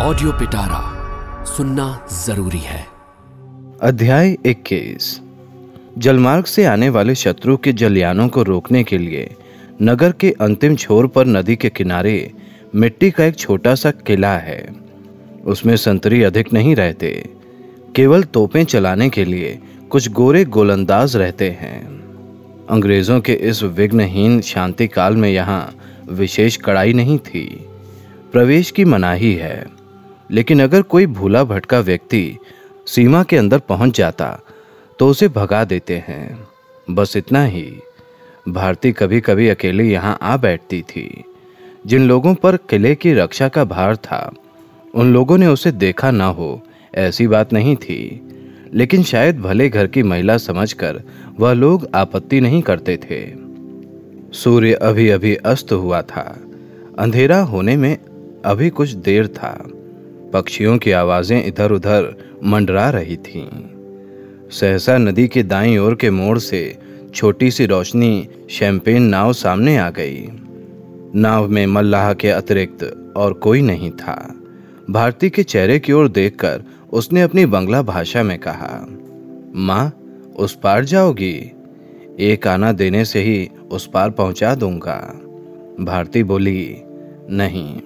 Audio पिटारा सुनना ज़रूरी है। अध्याय 21 जलमार्ग से आने वाले शत्रु के जलयानों को रोकने के लिए नगर के अंतिम छोर पर नदी के किनारे मिट्टी का एक छोटा सा किला है। उसमें संतरी अधिक नहीं रहते, केवल तोपें चलाने के लिए कुछ गोरे गोलंदाज रहते हैं। अंग्रेज़ों के इस विघ्नहीन शांति काल में यहाँ विशेष कड़ाई नहीं थी। प्रवेश की मनाही है। लेकिन अगर कोई भूला भटका व्यक्ति सीमा के अंदर पहुँच जाता तो उसे भगा देते हैं। बस इतना ही। भारती कभी कभी अकेले यहाँ आ बैठती थी। जिन लोगों पर किले की रक्षा का भार था, उन लोगों ने उसे देखा ना हो, ऐसी बात नहीं थी। लेकिन शायद भले घर की महिला समझकर वह लोग आपत्ति नहीं करते थे। सूर्य अभी अभी अस्त हुआ था। अंधेरा होने में अभी कुछ देर था। पक्षियों की आवाज़ें इधर उधर मंडरा रही थीं। सहसा नदी के दाईं ओर के मोड़ से छोटी सी रोशनी शैंपेन नाव सामने आ गई। नाव में मल्लाह के अतिरिक्त और कोई नहीं था। भारती के चेहरे की ओर देखकर उसने अपनी बंगला भाषा में कहा, माँ, उस पार जाओगी। एक आना देने से ही उस पार पहुँचा दूँगा। भारती बोली, नहीं।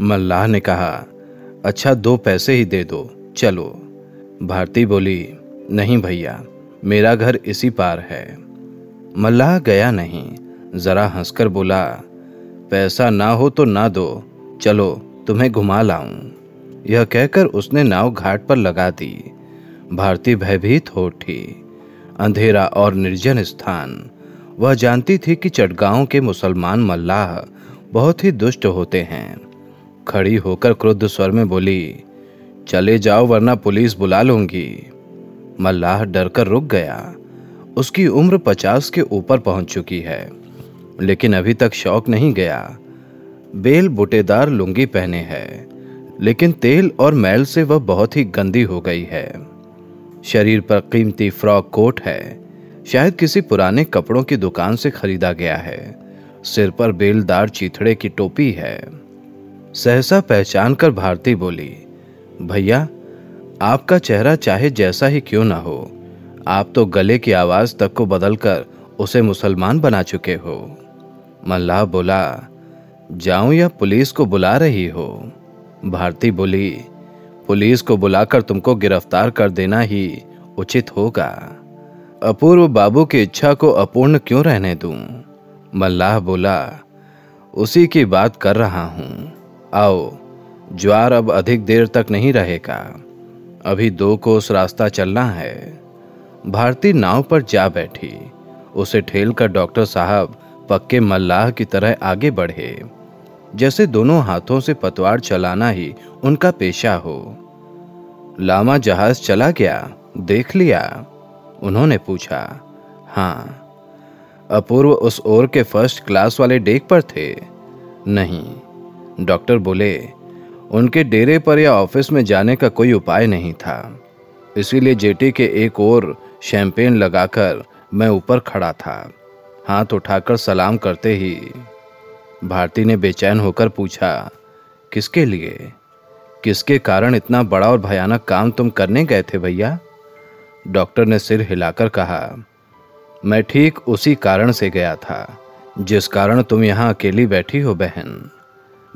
मल्लाह ने कहा अच्छा दो पैसे ही दे दो। चलो। भारती बोली, नहीं भैया, मेरा घर इसी पार है। मल्लाह गया नहीं। जरा हंसकर बोला, पैसा ना हो तो ना दो। चलो, तुम्हें घुमा लाऊं। यह कहकर उसने नाव घाट पर लगा दी। भारती भयभीत हो उठी। अंधेरा और निर्जन स्थान। वह जानती थी कि चटगांव के मुसलमान मल्लाह बहुत ही दुष्ट होते हैं। खड़ी होकर क्रुद्ध स्वर में बोली, चले जाओ, वरना पुलिस बुला लूँगी। मल्लाह डरकर रुक गया। उसकी उम्र पचास के ऊपर पहुँच चुकी है, लेकिन अभी तक शौक नहीं गया। बेल बुटेदार लुंगी पहने है, लेकिन तेल और मैल से वह बहुत ही गंदी हो गई है। शरीर पर कीमती फ्रॉक कोट है, शायद किसी पुराने कपड़ों की दुकान से खरीदा गया है। सिर पर बेलदार चीथड़े की टोपी है। सहसा पहचान कर भारती बोली, भैया, आपका चेहरा चाहे जैसा ही क्यों ना हो, आप तो गले की आवाज़ तक को बदलकर उसे मुसलमान बना चुके हो। मल्लाह बोला, जाऊँ या पुलिस को बुला रही हो? भारती बोली, पुलिस को बुलाकर तुमको गिरफ़्तार कर देना ही उचित होगा। अपूर्व बाबू की इच्छा को अपूर्ण क्यों रहने दूँ? मल्लाह बोला, उसी की बात कर रहा हूँ। आओ, ज्वार अब अधिक देर तक नहीं रहेगा। अभी दो कोस रास्ता चलना है। भारती नाव पर जा बैठी। उसे ठेल कर डॉक्टर साहब पक्के मल्लाह की तरह आगे बढ़े। जैसे दोनों हाथों से पतवार चलाना ही उनका पेशा हो। लामा जहाज़ चला गया, देख लिया। उन्होंने पूछा हाँ अपूर्व उस ओर के फ़र्स्ट क्लास वाले डेक पर थे? नहीं डॉक्टर बोले, उनके डेरे पर या ऑफ़िस में जाने का कोई उपाय नहीं था। इसीलिए जेटी के एक और शैंपेन लगाकर मैं ऊपर खड़ा था। हाथ उठाकर सलाम करते ही भारती ने बेचैन होकर पूछा, किसके लिए? किसके कारण इतना बड़ा और भयानक काम तुम करने गए थे भैया? डॉक्टर ने सिर हिलाकर कहा, मैं ठीक उसी कारण से गया था, जिस कारण तुम यहाँ अकेली बैठी हो, बहन।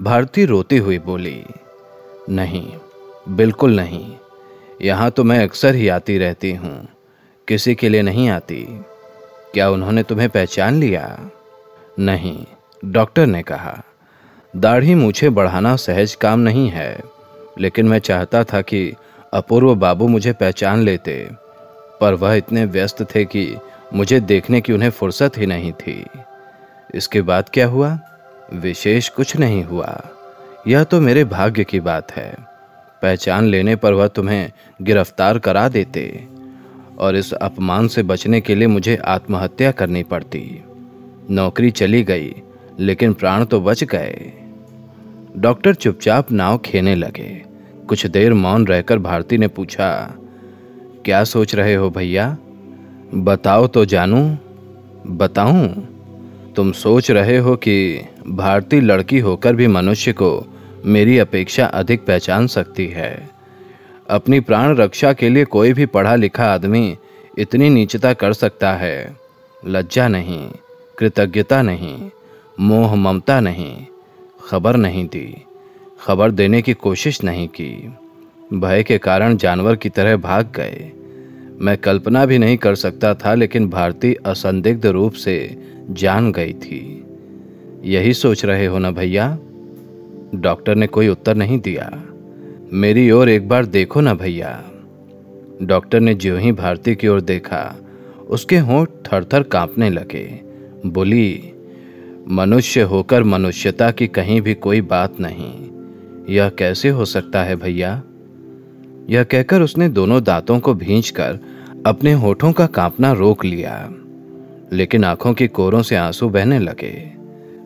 भारती रोती हुई बोली, नहीं, बिल्कुल नहीं। यहाँ तो मैं अक्सर ही आती रहती हूँ। किसी के लिए नहीं आती। क्या उन्होंने तुम्हें पहचान लिया? नहीं, डॉक्टर ने कहा, दाढ़ी मूछे बढ़ाना सहज काम नहीं है। लेकिन मैं चाहता था कि अपूर्व बाबू मुझे पहचान लेते। पर वह इतने व्यस्त थे कि मुझे देखने की उन्हें फुर्सत ही नहीं थी। इसके बाद क्या हुआ? विशेष कुछ नहीं हुआ। यह तो मेरे भाग्य की बात है। पहचान लेने पर वह तुम्हें गिरफ़्तार करा देते और इस अपमान से बचने के लिए मुझे आत्महत्या करनी पड़ती। नौकरी चली गई, लेकिन प्राण तो बच गए। डॉक्टर चुपचाप नाव खेने लगे। कुछ देर मौन रहकर भारती ने पूछा, क्या सोच रहे हो भैया? बताओ तो जानू? बताऊँ? तुम सोच रहे हो कि भारतीय लड़की होकर भी मनुष्य को मेरी अपेक्षा अधिक पहचान सकती है। अपनी प्राण रक्षा के लिए कोई भी पढ़ा लिखा आदमी इतनी नीचता कर सकता है। लज्जा नहीं, कृतज्ञता नहीं, मोह ममता नहीं, खबर नहीं दी, खबर देने की कोशिश नहीं की। भय के कारण जानवर की तरह भाग गए। मैं कल्पना भी नहीं कर सकता था, लेकिन भारती असंदिग्ध रूप से जान गई थी। यही सोच रहे हो ना भैया? डॉक्टर ने कोई उत्तर नहीं दिया। मेरी ओर एक बार देखो ना भैया। डॉक्टर ने ज्यों ही भारती की ओर देखा, उसके होंठ थर-थर कांपने लगे। बोली, मनुष्य होकर मनुष्यता की कहीं भी कोई बात नहीं। यह कैसे हो सकता है भैया? यह कहकर उसने दोनों दांतों को भींचकर अपने होठों का कांपना रोक लिया। लेकिन आँखों की कोरों से आँसू बहने लगे।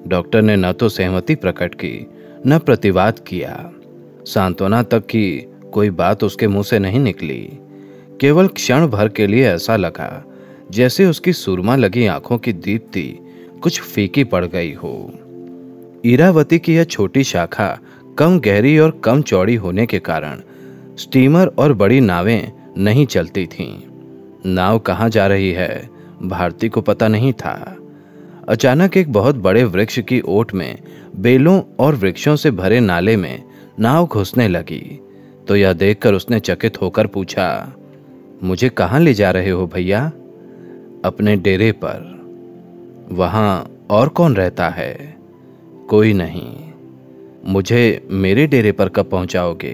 डॉक्टर ने न तो सहमति प्रकट की, न प्रतिवाद किया। सांत्वना तक की कोई बात उसके मुँह से नहीं निकली। केवल क्षण भर के लिए ऐसा लगा, जैसे उसकी सुरमा लगी आँखों की दीप्ति कुछ फीकी पड़ गई हो। ईरावती की यह छोटी शाखा कम गहरी और कम चौड़ी होने के कारण स्टीमर और बड़ी नावें नहीं चलती थीं। नाव कहाँ जा रही है? भारती को पता नहीं था। अचानक एक बहुत बड़े वृक्ष की ओट में बेलों और वृक्षों से भरे नाले में नाव घुसने लगी तो यह देखकर उसने चकित होकर पूछा, मुझे कहाँ ले जा रहे हो भैया? अपने डेरे पर। वहाँ और कौन रहता है? कोई नहीं। मुझे मेरे डेरे पर कब पहुंचाओगे?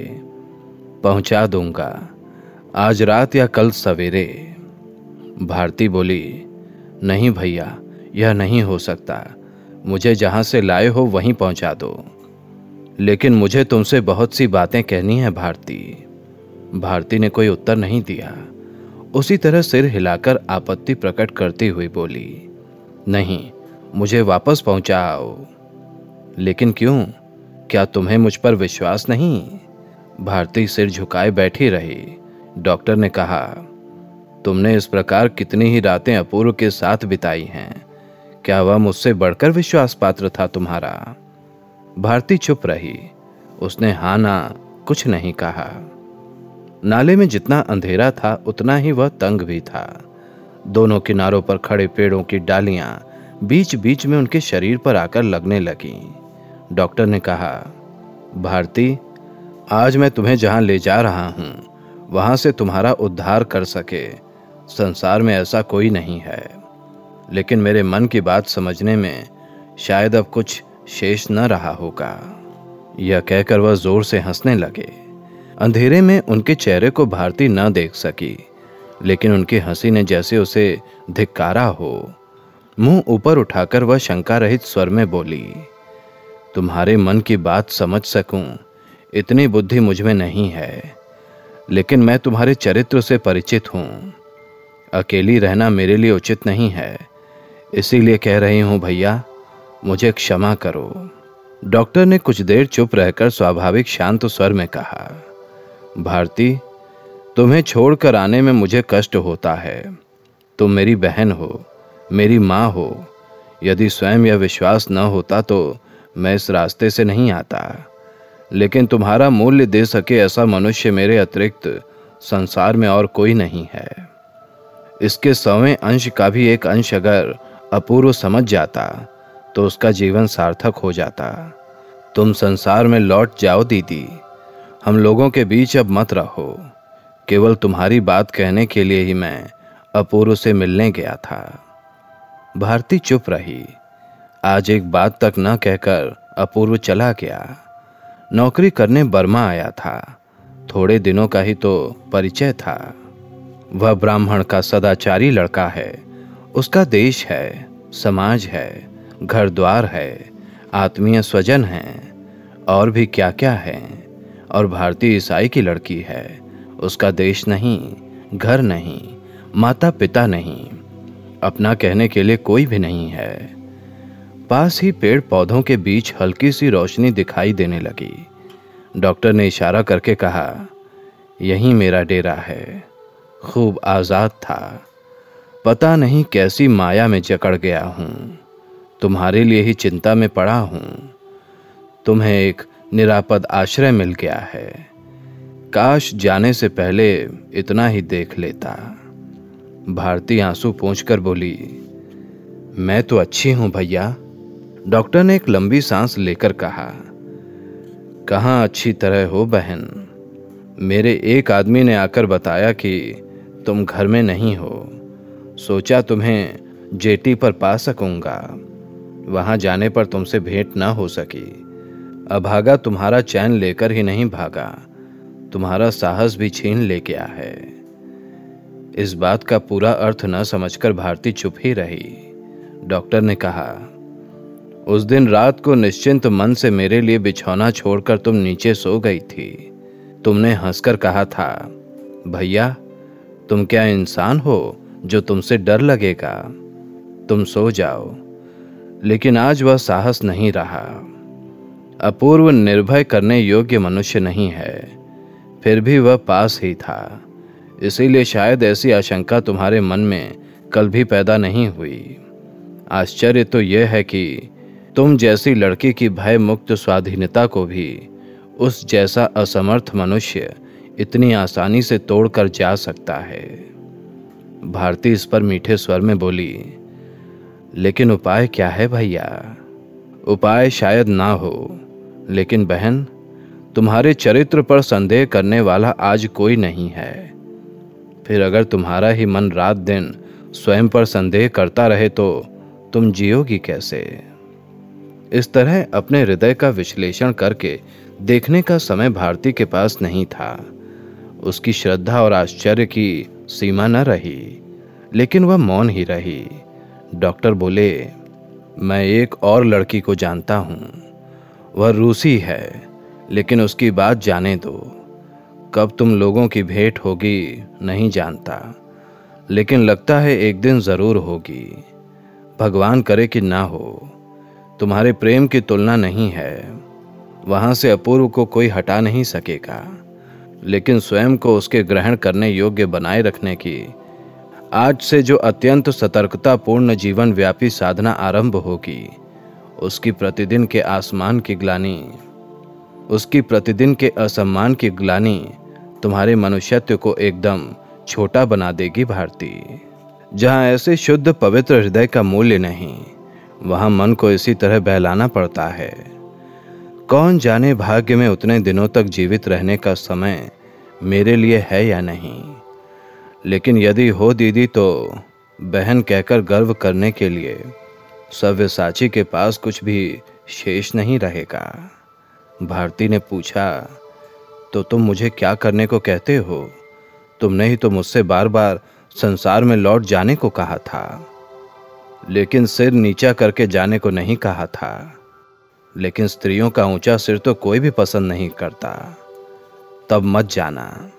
पहुँचा दूँगा। आज रात या कल सवेरे। भारती बोली, नहीं भैया, यह नहीं हो सकता। मुझे जहाँ से लाए हो वहीं पहुँचा दो। लेकिन मुझे तुमसे बहुत सी बातें कहनी है, भारती। भारती ने कोई उत्तर नहीं दिया। उसी तरह सिर हिलाकर आपत्ति प्रकट करती हुई बोली, नहीं, मुझे वापस पहुंचाओ। लेकिन क्यों? क्या तुम्हें मुझ पर विश्वास नहीं? भारती सिर झुकाए बैठी रही। डॉक्टर ने कहा तुमने इस प्रकार कितनी ही रातें अपूर्व के साथ बिताई हैं। क्या वह मुझसे बढ़कर विश्वास पात्र था तुम्हारा? भारती चुप रही। उसने हा ना, कुछ नहीं कहा। नाले में जितना अंधेरा था, उतना ही वह तंग भी था। दोनों किनारों पर खड़े पेड़ों की डालियाँ बीच बीच में उनके शरीर पर आकर लगने लगी। डॉक्टर ने कहा, भारती, आज मैं तुम्हें जहाँ ले जा रहा हूँ, वहाँ से तुम्हारा उद्धार कर सके। संसार में ऐसा कोई नहीं है। लेकिन मेरे मन की बात समझने में शायद अब कुछ शेष न रहा होगा। यह कहकर वह ज़ोर से हंसने लगे। अंधेरे में उनके चेहरे को भारती न देख सकी, लेकिन उनकी हँसी ने जैसे उसे धिक्कारा हो, मुँह ऊपर उठाकर वह शंका रहित स्वर में बोली, तुम्हारे मन की बात समझ सकूँ, इतनी बुद्धि मुझमें नहीं है, लेकिन मैं तुम्हारे चरित्र से परिचित हूँ। अकेली रहना मेरे लिए उचित नहीं है। इसीलिए कह रही हूँ, भैया, मुझे क्षमा करो। डॉक्टर ने कुछ देर चुप रहकर स्वाभाविक शांत स्वर में कहा, भारती, तुम्हें छोड़कर आने में मुझे कष्ट होता है। तुम मेरी बहन हो, मेरी माँ हो। यदि स्वयं यह विश्वास न होता तो मैं इस रास्ते से नहीं आता। लेकिन तुम्हारा मूल्य दे सके ऐसा मनुष्य मेरे अतिरिक्त संसार में और कोई नहीं है। इसके सौवें अंश का भी एक अंश अगर अपूर्व समझ जाता तो उसका जीवन सार्थक हो जाता। तुम संसार में लौट जाओ दीदी। हम लोगों के बीच अब मत रहो। केवल तुम्हारी बात कहने के लिए ही मैं अपूर्व से मिलने गया था। भारती चुप रही। आज एक बात तक न कहकर अपूर्व चला गया। नौकरी करने बर्मा आया था। थोड़े दिनों का ही तो परिचय था। वह ब्राह्मण का सदाचारी लड़का है। उसका देश है, समाज है घर द्वार है, आत्मीय स्वजन है, और भी क्या क्या है। और भारतीय ईसाई की लड़की है। उसका देश नहीं, घर नहीं माता पिता नहीं, अपना कहने के लिए कोई भी नहीं है। पास ही पेड़ पौधों के बीच हल्की सी रोशनी दिखाई देने लगी। डॉक्टर ने इशारा करके कहा, यही मेरा डेरा है। खूब आज़ाद था। पता नहीं कैसी माया में जकड़ गया हूँ। तुम्हारे लिए ही चिंता में पड़ा हूँ। तुम्हें एक निरापद आश्रय मिल गया है। काश जाने से पहले इतना ही देख लेता। भारती आँसू कर बोली, मैं तो अच्छी हूँ भैया। डॉक्टर ने एक लंबी सांस लेकर कहा, कहाँ अच्छी तरह हो बहन? मेरे एक आदमी ने आकर बताया कि तुम घर में नहीं हो, सोचा तुम्हें जेटी पर पा सकूँगा। वहाँ जाने पर तुमसे भेंट ना हो सकी। अभागा तुम्हारा चैन लेकर ही नहीं भागा। तुम्हारा साहस भी छीन ले गया है। इस बात का पूरा अर्थ न समझकर भारती चुप ही रही। डॉक्टर ने कहा, उस दिन रात को निश्चिंत मन से मेरे लिए बिछौना छोड़कर तुम नीचे सो गई थी। तुमने हंसकर कहा था, भैया तुम क्या इंसान हो जो तुमसे डर लगेगा? तुम सो जाओ। लेकिन आज वह साहस नहीं रहा। अपूर्व निर्भय करने योग्य मनुष्य नहीं है। फिर भी वह पास ही था। इसीलिए शायद ऐसी आशंका तुम्हारे मन में कल भी पैदा नहीं हुई। आश्चर्य तो यह है कि तुम जैसी लड़की की भय मुक्त स्वाधीनता को भी उस जैसा असमर्थ मनुष्य इतनी आसानी से तोड़कर जा सकता है। भारती इस पर मीठे स्वर में बोली, लेकिन उपाय क्या है भैया? उपाय शायद ना हो। लेकिन बहन, तुम्हारे चरित्र पर संदेह करने वाला आज कोई नहीं है। फिर अगर तुम्हारा ही मन रात दिन स्वयं पर संदेह करता रहे तो तुम जियोगी कैसे? इस तरह अपने हृदय का विश्लेषण करके देखने का समय भारती के पास नहीं था। उसकी श्रद्धा और आश्चर्य की सीमा न रही, लेकिन वह मौन ही रही। डॉक्टर बोले, मैं एक और लड़की को जानता हूँ। वह रूसी है, लेकिन उसकी बात जाने दो। कब तुम लोगों की भेंट होगी, नहीं जानता, लेकिन लगता है एक दिन ज़रूर होगी। भगवान करे कि ना हो, तुम्हारे प्रेम की तुलना नहीं है। वहाँ से अपूर्व को कोई हटा नहीं सकेगा। लेकिन स्वयं को उसके ग्रहण करने योग्य बनाए रखने की। आज से जो अत्यंत सतर्कतापूर्ण जीवन व्यापी साधना आरंभ होगी, उसकी प्रतिदिन के आसमान की ग्लानी, उसकी प्रतिदिन के असम्मान की ग्लानी तुम्हारे मनुष्यत्व को एकदम छोटा बना देगी भारती। जहाँ ऐसे शुद्ध पवित्र हृदय का मूल्य नहीं, वहाँ मन को इसी तरह बहलाना पड़ता है। कौन जाने भाग्य में उतने दिनों तक जीवित रहने का समय मेरे लिए है या नहीं? लेकिन यदि हो दीदी तो बहन कहकर गर्व करने के लिए सव्यसाची के पास कुछ भी शेष नहीं रहेगा। भारती ने पूछा तो तुम मुझे क्या करने को कहते हो? तुमने ही तो मुझसे बार बार संसार में लौट जाने को कहा था। लेकिन सिर नीचा करके जाने को नहीं कहा था। लेकिन स्त्रियों का ऊँचा सिर तो कोई भी पसंद नहीं करता। तब मत जाना।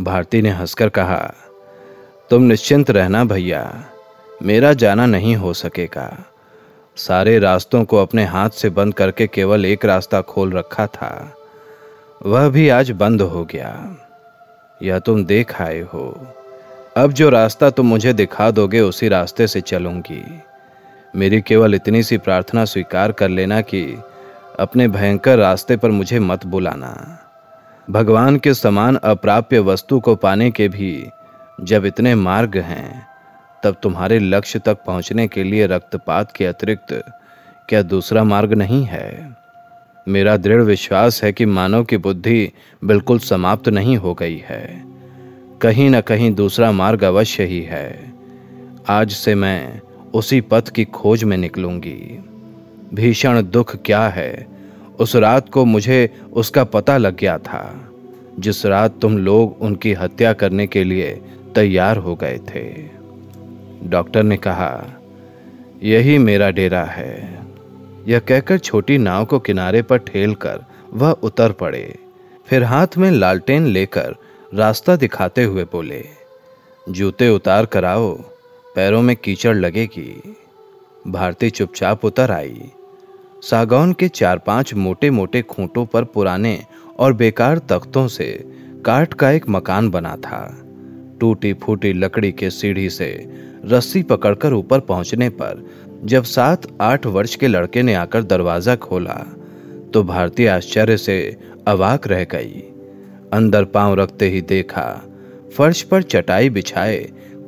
भारती ने हंसकर कहा, तुम निश्चिंत रहना भैया। मेरा जाना नहीं हो सकेगा। सारे रास्तों को अपने हाथ से बंद करके केवल एक रास्ता खोल रखा था। वह भी आज बंद हो गया। यह तुम देख आए हो। अब जो रास्ता तुम मुझे दिखा दोगे, उसी रास्ते से चलूँगी। मेरी केवल इतनी सी प्रार्थना स्वीकार कर लेना कि अपने भयंकर रास्ते पर मुझे मत बुलाना। भगवान के समान अप्राप्य वस्तु को पाने के भी जब इतने मार्ग हैं, तब तुम्हारे लक्ष्य तक पहुँचने के लिए रक्तपात के अतिरिक्त क्या दूसरा मार्ग नहीं है? मेरा दृढ़ विश्वास है कि मानव की बुद्धि बिल्कुल समाप्त नहीं हो गई है। कहीं ना कहीं दूसरा मार्ग अवश्य ही है। आज से मैं उसी पथ की खोज में निकलूँगी। भीषण दुख क्या है? उस रात को मुझे उसका पता लग गया था। जिस रात तुम लोग उनकी हत्या करने के लिए तैयार हो गए थे। डॉक्टर ने कहा, यही मेरा डेरा है। यह कहकर छोटी नाव को किनारे पर ठेल कर वह उतर पड़े। फिर हाथ में लालटेन लेकर रास्ता दिखाते हुए बोले, जूते उतार कर आओ, पैरों में कीचड़ लगेगी। भारती चुपचाप उतर आई। सागौन के चार पाँच मोटे मोटे खूंटों पर पुराने और बेकार तख्तों से काठ का एक मकान बना था। टूटी फूटी लकड़ी के सीढ़ी से रस्सी पकड़कर ऊपर पहुँचने पर जब सात आठ वर्ष के लड़के ने आकर दरवाज़ा खोला तो भारतीय आश्चर्य से अवाक रह गई। अंदर पाँव रखते ही देखा, फर्श पर चटाई बिछाए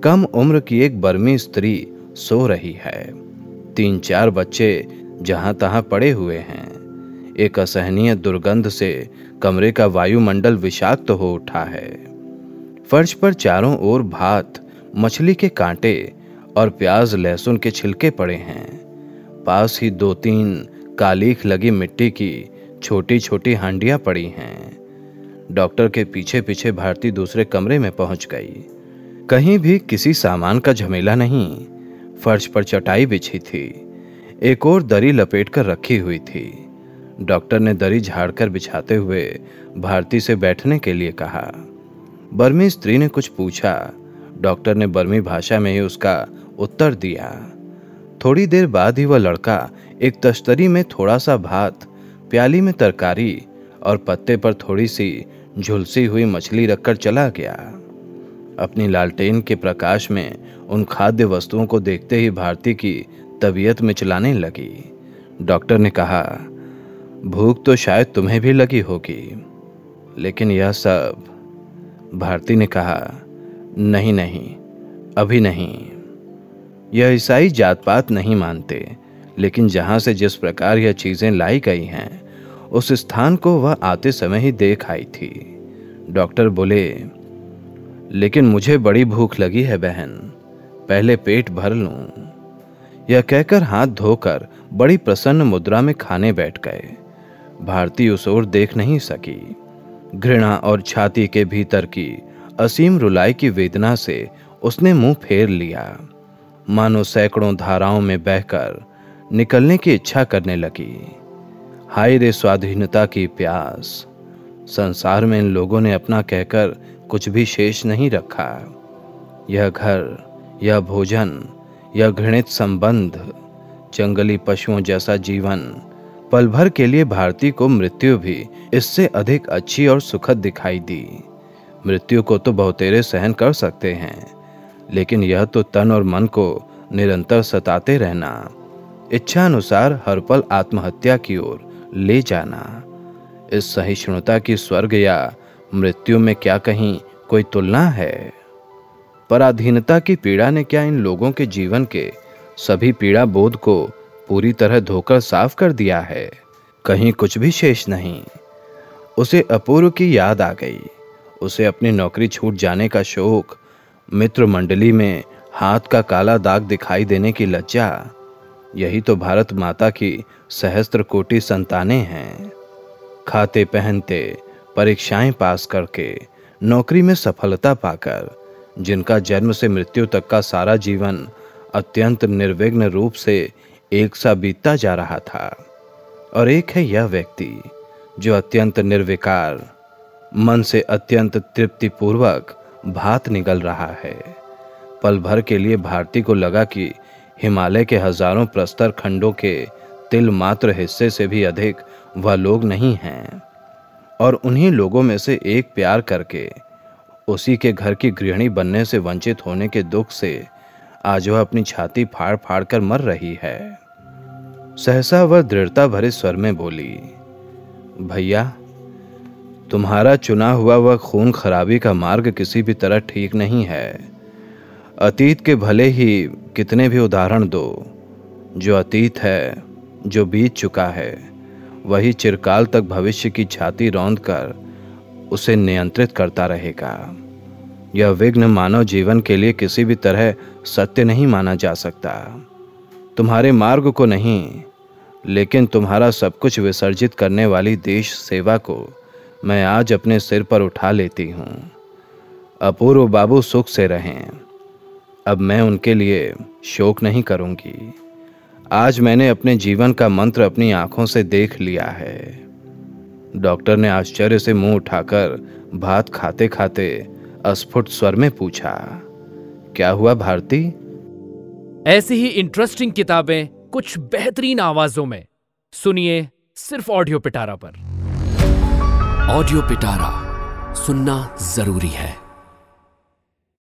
कम उम्र की एक बर्मी स्त्री सो रही है। तीन चार बच्चे जहाँ तहां पड़े हुए हैं। एक असहनीय दुर्गंध से कमरे का वायुमंडल विषाक्त तो हो उठा है। फर्श पर चारों ओर भात, मछली के कांटे और प्याज लहसुन के छिलके पड़े हैं। पास ही दो तीन कालीख लगी मिट्टी की छोटी छोटी हांडियाँ पड़ी हैं। डॉक्टर के पीछे पीछे भारती दूसरे कमरे में पहुँच गई। कहीं भी किसी सामान का झमेला नहीं। फर्श पर चटाई बिछी थी। एक और दरी लपेट कर रखी हुई थी। डॉक्टर ने दरी झाड़कर बिछाते हुए भारती से बैठने के लिए कहा। बर्मी स्त्री ने कुछ पूछा। डॉक्टर ने बर्मी भाषा में ही उसका उत्तर दिया। थोड़ी देर बाद ही वह लड़का एक तश्तरी में थोड़ा सा भात, प्याली में तरकारी और पत्ते पर थोड़ी सी झुलसी हुई मछली रखकर चला गया। अपनी लालटेन के प्रकाश में उन खाद्य वस्तुओं को देखते ही भारती की तबीयत में चलाने लगी। डॉक्टर ने कहा, भूख तो शायद तुम्हें भी लगी होगी, लेकिन यह सब, भारती ने कहा, नहीं नहीं, अभी नहीं। यह ईसाई जात पात नहीं मानते, लेकिन जहाँ से जिस प्रकार यह चीज़ें लाई गई हैं, उस स्थान को वह आते समय ही देख आई थी। डॉक्टर बोले, लेकिन मुझे बड़ी भूख लगी है, बहन, पहले पेट भर लूँ यह कहकर हाथ धोकर बड़ी प्रसन्न मुद्रा में खाने बैठ गए। भारती उस ओर देख नहीं सकी। घृणा और छाती के भीतर की असीम रुलाई की वेदना से उसने मुँह फेर लिया। मानो सैकड़ों धाराओं में बहकर निकलने की इच्छा करने लगी। हाय रे स्वाधीनता की प्यास। संसार में इन लोगों ने अपना कहकर कुछ भी शेष नहीं रखा। यह घर, यह भोजन यह घृणित संबंध, जंगली पशुओं जैसा जीवन, पल भर के लिए भारती को मृत्यु भी इससे अधिक अच्छी और सुखद दिखाई दी। मृत्यु को तो बहुतेरे सहन कर सकते हैं, लेकिन यह तो तन और मन को निरंतर सताते रहना इच्छा अनुसार हर पल आत्महत्या की ओर ले जाना। इस सहिष्णुता की स्वर्ग या मृत्यु में क्या कहीं कोई तुलना है? पराधीनता की पीड़ा ने क्या इन लोगों के जीवन के सभी पीड़ा बोध को पूरी तरह धोकर साफ़ कर दिया है? कहीं कुछ भी शेष नहीं। उसे अपूर्व की याद आ गई। उसे अपनी नौकरी छूट जाने का शोक मित्र मंडली में हाथ का काला दाग दिखाई देने की लज्जा, यही तो भारत माता की सहस्त्र कोटि संतानें हैं। खाते पहनते, परीक्षाएँ पास करके, नौकरी में सफलता पाकर जिनका जन्म से मृत्यु तक का सारा जीवन अत्यंत निर्विघ्न रूप से एक सा बीतता जा रहा था। और एक है यह व्यक्ति, जो अत्यंत निर्विकार, मन से अत्यंत तृप्तिपूर्वक भात निकल रहा है। पल भर के लिए भारती को लगा कि हिमालय के हज़ारों प्रस्तर खंडों के तिल मात्र हिस्से से भी अधिक वह लोग नहीं हैं। और उन्हीं लोगों में से एक प्यार करके उसी के घर की गृहिणी बनने से वंचित होने के दुख से आज वह अपनी छाती फाड़ फाड़ कर मर रही है। सहसा वह दृढ़ता भरे स्वर में बोली, भैया, तुम्हारा चुना हुआ वह खून खराबी का मार्ग किसी भी तरह ठीक नहीं है। अतीत के भले ही कितने भी उदाहरण दो, जो अतीत है, जो बीत चुका है, वही चिरकाल तक भविष्य की छाती रौंद कर उसे नियंत्रित करता रहेगा। यह विघ्न मानव जीवन के लिए किसी भी तरह सत्य नहीं माना जा सकता। तुम्हारे मार्ग को नहीं, लेकिन तुम्हारा सब कुछ विसर्जित करने वाली देश सेवा को मैं आज अपने सिर पर उठा लेती हूँ। अपूर्व बाबू सुख से रहें। अब मैं उनके लिए शोक नहीं करूँगी। आज मैंने अपने जीवन का मंत्र अपनी आँखों से देख लिया है। डॉक्टर ने आश्चर्य से मुँह उठाकर भात खाते खाते अस्फुट स्वर में पूछा क्या हुआ भारती? ऐसी ही इंटरेस्टिंग किताबें कुछ बेहतरीन आवाजों में। सुनिए सिर्फ़ ऑडियो पिटारा पर। ऑडियो पिटारा सुनना ज़रूरी है।